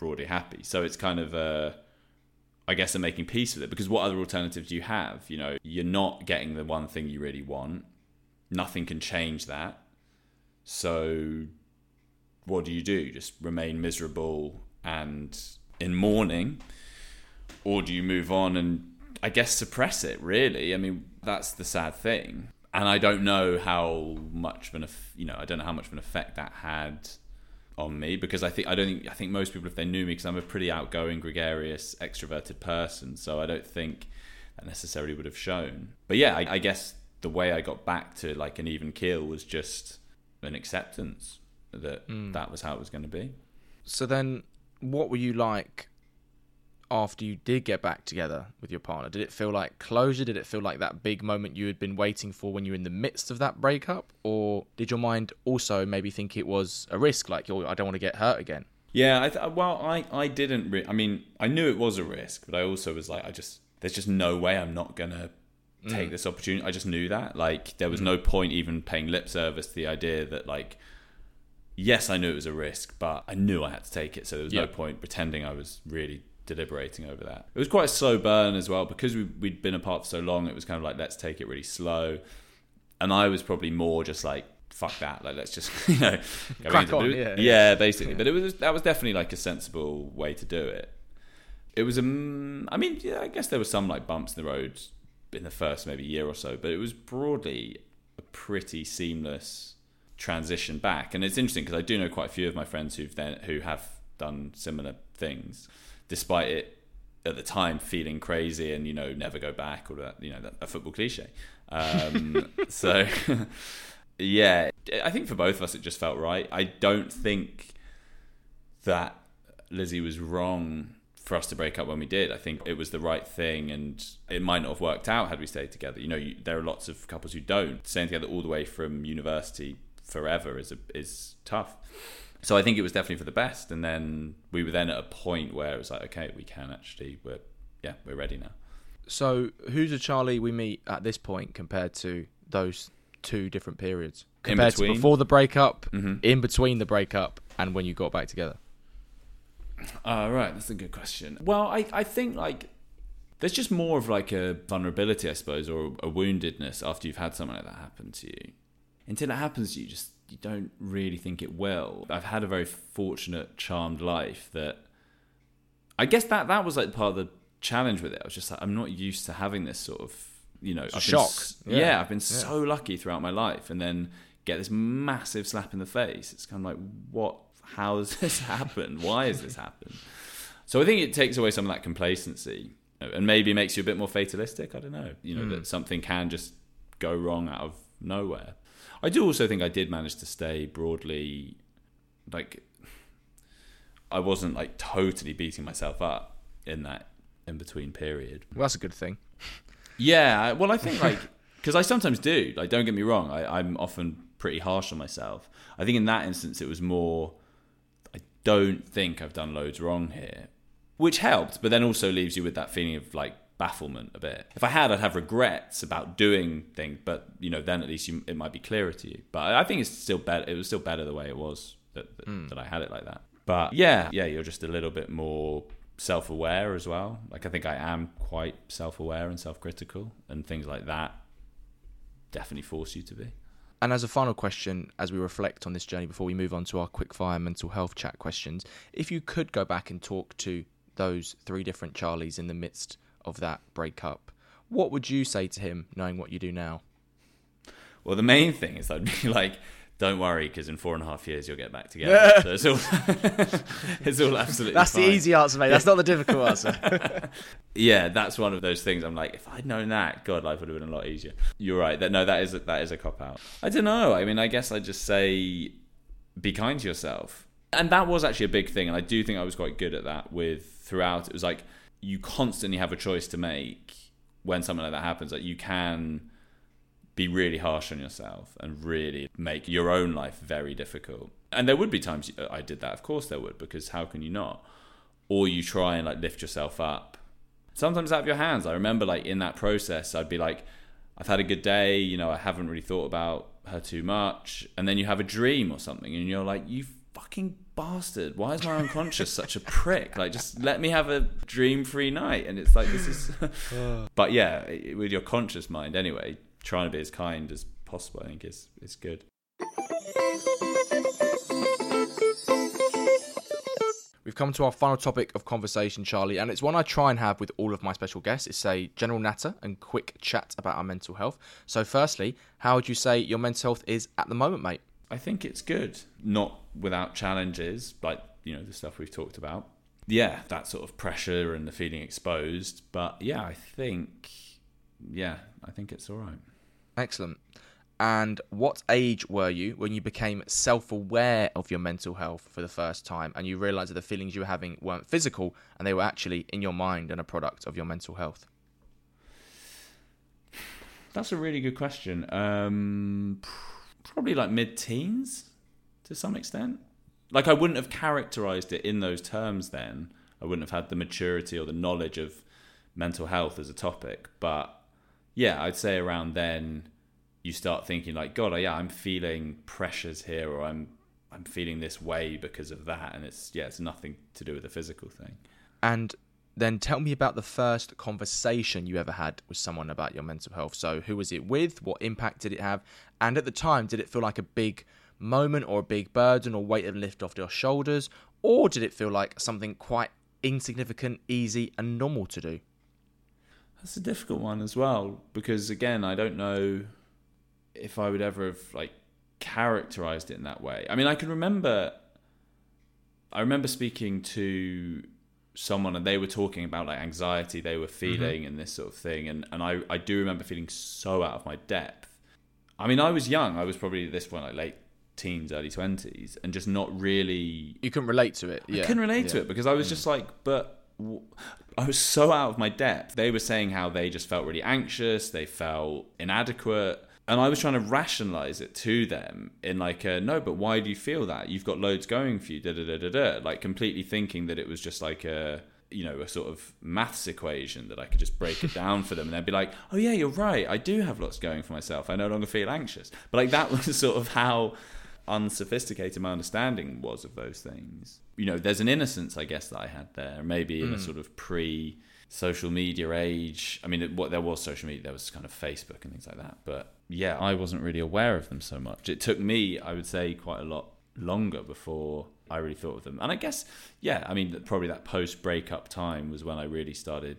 broadly happy. So it's kind of a, I guess, I'm making peace with it because what other alternatives do you have? You know, you're not getting the one thing you really want. Nothing can change that. So what do you do? Just remain miserable and in mourning, or do you move on and I guess suppress it? Really, I mean, that's the sad thing. And I don't know how much of an, you know, I don't know how much of an effect that had on me because I think I don't think I think most people if they knew me because I'm a pretty outgoing, gregarious, extroverted person, so I don't think that necessarily would have shown. But yeah, I, I guess the way I got back to like an even keel was just an acceptance that mm. that was how it was going to be. So then, what were you like after you did get back together with your partner? Did it feel like closure? Did it feel like that big moment you had been waiting for when you were in the midst of that breakup? Or did your mind also maybe think it was a risk, like, oh, I don't want to get hurt again? Yeah, I th- well, I, I didn't. Re- I mean, I knew it was a risk, but I also was like, I just, there's just no way I'm not going to take mm. this opportunity. I just knew that. Like, there was mm. no point even paying lip service to the idea that, like, yes, I knew it was a risk, but I knew I had to take it. So there was yep. no point pretending I was really deliberating over that. It was quite a slow burn as well because we, we'd been apart for so long. It was kind of like let's take it really slow, and I was probably more just like fuck that, like let's just [LAUGHS] you know Crack on, yeah, yeah, basically. Yeah. But it was that was definitely like a sensible way to do it. It was um, I mean, yeah, I guess there were some like bumps in the road in the first maybe year or so, but it was broadly a pretty seamless transition back. And it's interesting because I do know quite a few of my friends who've then who have done similar things despite it at the time feeling crazy and you know never go back or that you know that, a football cliche. Um, [LAUGHS] so [LAUGHS] yeah, I think for both of us it just felt right. I don't think that Lizzie was wrong for us to break up when we did. I think it was the right thing, and it might not have worked out had we stayed together. You know, you, there are lots of couples who don't staying together all the way from university forever is a, is tough. So I think it was definitely for the best. And then we were then at a point where it was like, okay, we can actually, we're yeah, we're ready now. So who's a Charlie we meet at this point compared to those two different periods? Compared to before the breakup, mm-hmm. in between the breakup, and when you got back together. Uh, right, that's a good question. Well, I, I think like there's just more of like a vulnerability, I suppose, or a woundedness after you've had something like that happen to you. Until it happens to you, just you don't really think it will. I've had a very fortunate, charmed life that I guess that that was like part of the challenge with it. I was just like, I'm not used to having this sort of, you know, I've shock. Been, yeah. yeah. I've been yeah. so lucky throughout my life, and then get this massive slap in the face. It's kind of like, what? How has [LAUGHS] this happened? Why has this happened? So I think it takes away some of that complacency, and maybe makes you a bit more fatalistic. I don't know. You know mm. that something can just go wrong out of nowhere. I do also think I did manage to stay broadly, like, I wasn't like totally beating myself up in that in between period. Well, that's a good thing. Yeah, well, I think [LAUGHS] like because I sometimes do. Like, don't get me wrong, I, I'm often pretty harsh on myself. I think in that instance, it was more. I don't think I've done loads wrong here, which helped, but then also leaves you with that feeling of like bafflement a bit. If I had, I'd have regrets about doing things, but you know, then at least you, it might be clearer to you. But I think it's still better. It was still better the way it was that that, mm. that I had it like that. But yeah, yeah, you're just a little bit more self aware as well. Like I think I am quite self aware and self critical, and things like that definitely force you to be. And as a final question, as we reflect on this journey before we move on to our quickfire mental health chat questions, if you could go back and talk to those three different Charlies in the midst of that breakup, what would you say to him knowing what you do now? Well, the main thing is I'd be [LAUGHS] like, don't worry, because in four and a half years you'll get back together. so it's all, [LAUGHS] it's all absolutely. That's fine. the easy answer, mate. That's not the difficult [LAUGHS] answer. yeah, that's one of those things. I'm like, if I'd known that, God, life would have been a lot easier. You're right. That no, that is a, that is a cop out. I don't know. I mean, I guess I'd just say, be kind to yourself, and that was actually a big thing. And I do think I was quite good at that. With throughout, it was like you constantly have a choice to make when something like that happens. Like you can be really harsh on yourself and really make your own life very difficult. And there would be times I did that. Of course there would, because how can you not? Or you try and like lift yourself up. Sometimes out of your hands. I remember like in that process, I'd be like, I've had a good day. You know, I haven't really thought about her too much. And then you have a dream or something, and you're like, you fucking bastard. Why is my unconscious such a prick? Like, just let me have a dream free night. And it's like, this is. [LAUGHS] [SIGHS] but yeah, with your conscious mind anyway, trying to be as kind as possible, I think is is good. We've come to our final topic of conversation, Charlie, and it's one I try and have with all of my special guests. It's a general natter and quick chat about our mental health. So, firstly, how would you say your mental health is at the moment, mate? I think it's good. Not without challenges, like, you know, the stuff we've talked about. Yeah, that sort of pressure and the feeling exposed. But yeah, I think, yeah, I think it's all right. Excellent. And what age were you when you became self aware of your mental health for the first time and you realised that the feelings you were having weren't physical and they were actually in your mind and a product of your mental health? That's a really good question. Um, probably like mid teens to some extent. Like, I wouldn't have characterized it in those terms then. I wouldn't have had the maturity or the knowledge of mental health as a topic. But yeah, I'd say around then you start thinking like, God, yeah, I'm feeling pressures here, or I'm I'm feeling this way because of that, and it's yeah, it's nothing to do with the physical thing. And then tell me about the first conversation you ever had with someone about your mental health. So, who was it with? What impact did it have? And at the time, did it feel like a big moment or a big burden or weight of lift off your shoulders? Or did it feel like something quite insignificant, easy, and normal to do? That's a difficult one as well because again, I don't know if I would ever have like characterized it in that way. I mean, I can remember I remember speaking to someone and they were talking about like anxiety they were mm-hmm. feeling mm-hmm. and this sort of thing and and I I do remember feeling so out of my depth. I mean, I was young. I was probably at this point like late teens, early 20s and just not really You can relate to it. Yeah. I couldn't relate yeah. to it because I was mm. just like, but I was so out of my depth. They were saying how they just felt really anxious, they felt inadequate. And I was trying to rationalize it to them in like a no, but why do you feel that? You've got loads going for you, da da da da da. Like completely thinking that it was just like a you know a sort of maths equation that I could just break it [LAUGHS] down for them, and they'd be like, "Oh yeah, you're right. I do have lots going for myself. I no longer feel anxious." But like that [LAUGHS] was sort of how unsophisticated my understanding was of those things. You know, there's an innocence, I guess, that I had there, maybe in mm. a sort of pre social media age. I mean, it, what there was social media, there was kind of Facebook and things like that. But yeah, I wasn't really aware of them so much. It took me, I would say, quite a lot longer before I really thought of them. And I guess, yeah, I mean, probably that post breakup time was when I really started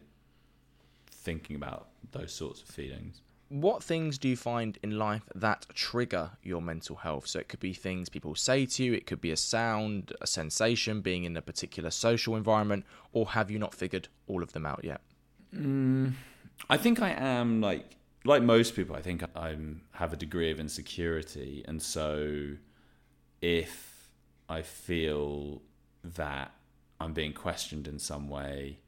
thinking about those sorts of feelings what things do you find in life that trigger your mental health? So it could be things people say to you, it could be a sound, a sensation, being in a particular social environment, or have you not figured all of them out yet? Mm, I think I am like like most people. I think I have a degree of insecurity, and so if I feel that I'm being questioned in some way,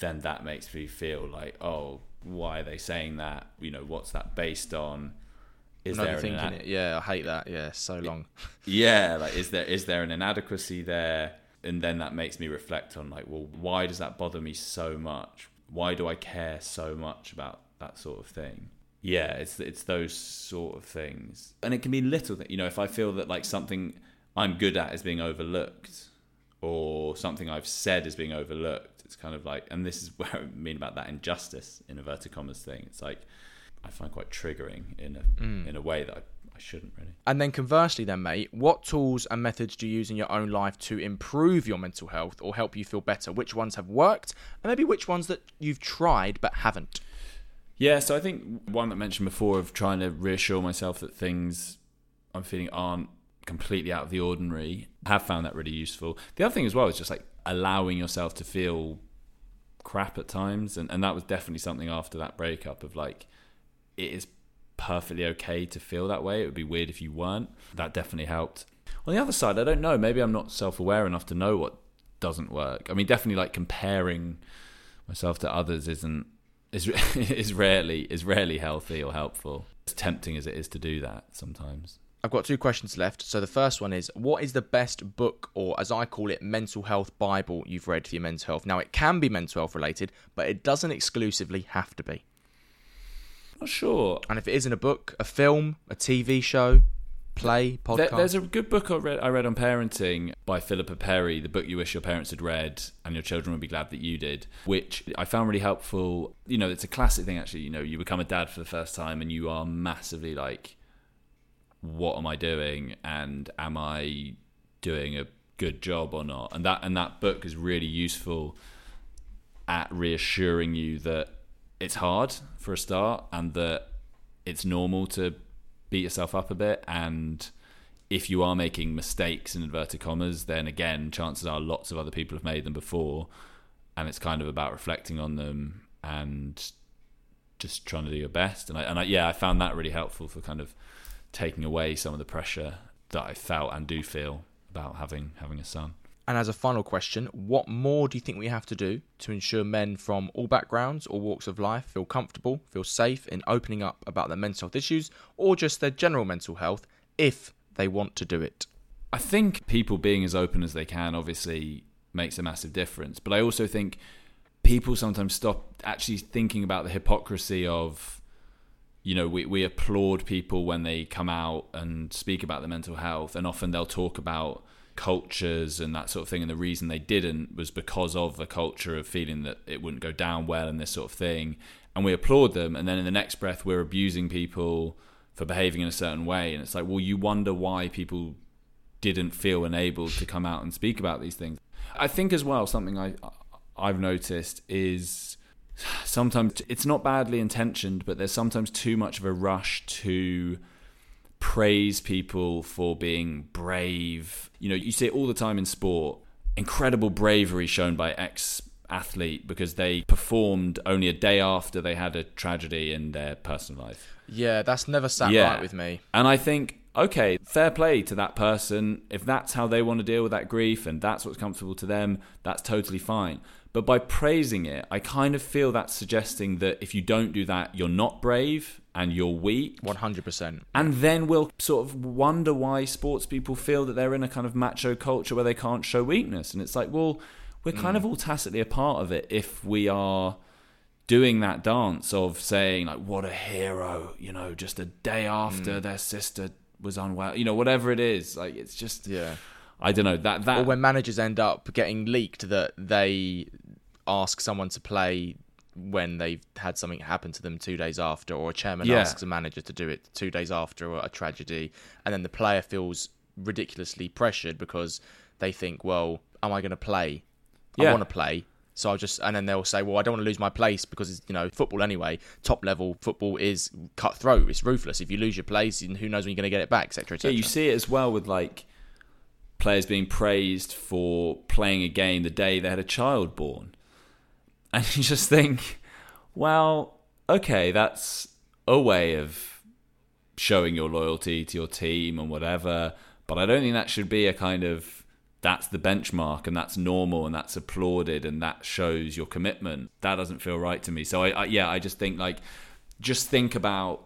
then that makes me feel like, oh, why are they saying that? You know, what's that based on? Is there thinking an, it? Yeah, I hate that. Yeah, so long. yeah, [LAUGHS] like is there is there an inadequacy there? And then that makes me reflect on like, well, why does that bother me so much? Why do I care so much about that sort of thing? Yeah, it's it's those sort of things, and it can be little that you know. If I feel that like something I'm good at is being overlooked, or something I've said is being overlooked, it's kind of like, and this is [LAUGHS] where I mean about that injustice in inverted commas thing. It's like I find quite triggering in a mm. in a way that I, I shouldn't really. And then conversely, then mate, what tools and methods do you use in your own life to improve your mental health or help you feel better? Which ones have worked, and maybe which ones that you've tried but haven't? Yeah, so I think one that I mentioned before of trying to reassure myself that things I'm feeling aren't completely out of the ordinary. I have found that really useful. The other thing as well is just like allowing yourself to feel crap at times. And, and that was definitely something after that breakup of like it is perfectly okay to feel that way. It would be weird if you weren't. That definitely helped. On the other side i don't know. Maybe i'm not self-aware enough to know what doesn't work. I mean definitely like comparing myself to others isn't is [LAUGHS] is rarely is rarely healthy or helpful. As tempting as it is to do that sometimes I've got two questions left. So the first one is what is the best book or as I call it mental health bible you've read for your mental health? Now it can be mental health related, but it doesn't exclusively have to be. Not sure. And if it isn't a book, a film, a TV show, play, podcast. There, there's a good book I read, I read on parenting by Philippa Perry, the book you wish your parents had read and your children would be glad that you did, which I found really helpful. You know, it's a classic thing actually, you know, you become a dad for the first time and you are massively like what am I doing? And am I doing a good job or not? And that and that book is really useful at reassuring you that it's hard for a start and that it's normal to beat yourself up a bit. And if you are making mistakes in inverted commas then again chances are lots of other people have made them before. And it's kind of about reflecting on them and just trying to do your best. And I, and I, yeah I found that really helpful for kind of taking away some of the pressure that I felt and do feel about having having a son. And as a final question, what more do you think we have to do to ensure men from all backgrounds or walks of life feel comfortable, feel safe in opening up about their mental health issues or just their general mental health if they want to do it? I think people being as open as they can obviously makes a massive difference. But I also think people sometimes stop actually thinking about the hypocrisy of you know, we, we applaud people when they come out and speak about their mental health, and often they'll talk about cultures and that sort of thing. And the reason they didn't was because of the culture of feeling that it wouldn't go down well and this sort of thing. And we applaud them, and then in the next breath, we're abusing people for behaving in a certain way. And it's like, well, you wonder why people didn't feel enabled to come out and speak about these things. I think as well, something I I've noticed is sometimes it's not badly intentioned, but there's sometimes too much of a rush to praise people for being brave. You know, you see it all the time in sport. Incredible bravery shown by ex athlete because they performed only a day after they had a tragedy in their personal life. Yeah, that's never sat yeah. right with me. And I think okay, fair play to that person. If that's how they want to deal with that grief and that's what's comfortable to them, that's totally fine. But by praising it, I kind of feel that's suggesting that if you don't do that, you're not brave and you're weak. 100%. And then we'll sort of wonder why sports people feel that they're in a kind of macho culture where they can't show weakness. And it's like, well, we're kind mm. of all tacitly a part of it if we are doing that dance of saying, like, what a hero, you know, just a day after mm. their sister was unwell, you know, whatever it is. Like, it's just. Yeah I don't know that that. Or when managers end up getting leaked that they ask someone to play when they've had something happen to them two days after, or a chairman yeah. asks a manager to do it two days after a tragedy, and then the player feels ridiculously pressured because they think, well, am I going to play? Yeah. I want to play. So I'll just, and then they'll say, well, I don't want to lose my place because it's, you know, football anyway, top level football is cutthroat. It's ruthless. If you lose your place, who knows when you're going to get it back, etc. Et yeah, you see it as well with like players being praised for playing a game the day they had a child born. And you just think, well, okay, that's a way of showing your loyalty to your team and whatever. But I don't think that should be a kind of that's the benchmark and that's normal and that's applauded and that shows your commitment. That doesn't feel right to me. So I, I yeah, I just think like just think about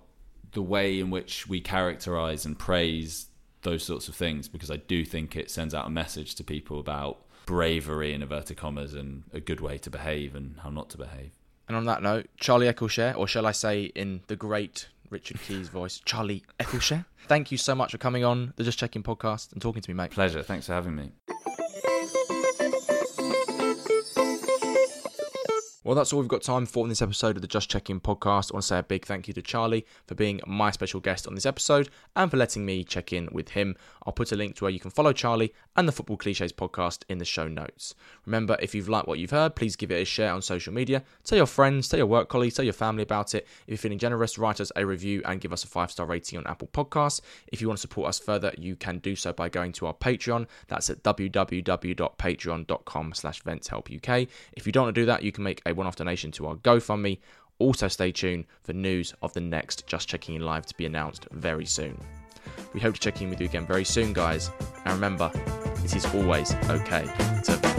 the way in which we characterize and praise those sorts of things because I do think it sends out a message to people about bravery in inverted commas and a good way to behave and how not to behave. And on that note, Charlie Eccleshare, or shall I say in the great Richard Keys voice, Charlie Eccleshare, thank you so much for coming on the Just Checking podcast and talking to me, mate. Pleasure. Thanks for having me. Well, that's all we've got time for in this episode of the Just Checking podcast. I want to say a big thank you to Charlie for being my special guest on this episode and for letting me check in with him. I'll put a link to where you can follow Charlie and the Football Cliches podcast in the show notes. Remember, if you've liked what you've heard, please give it a share on social media. Tell your friends, tell your work colleagues, tell your family about it. If you're feeling generous, write us a review and give us a five star rating on Apple Podcasts. If you want to support us further, you can do so by going to our Patreon. That's at www.patreon.com slash ventshelpuk. If you don't want to do that, you can make one off donation to our GoFundMe. Also, stay tuned for news of the next Just Checking In Live to be announced very soon. We hope to check in with you again very soon, guys. And remember, it is always okay to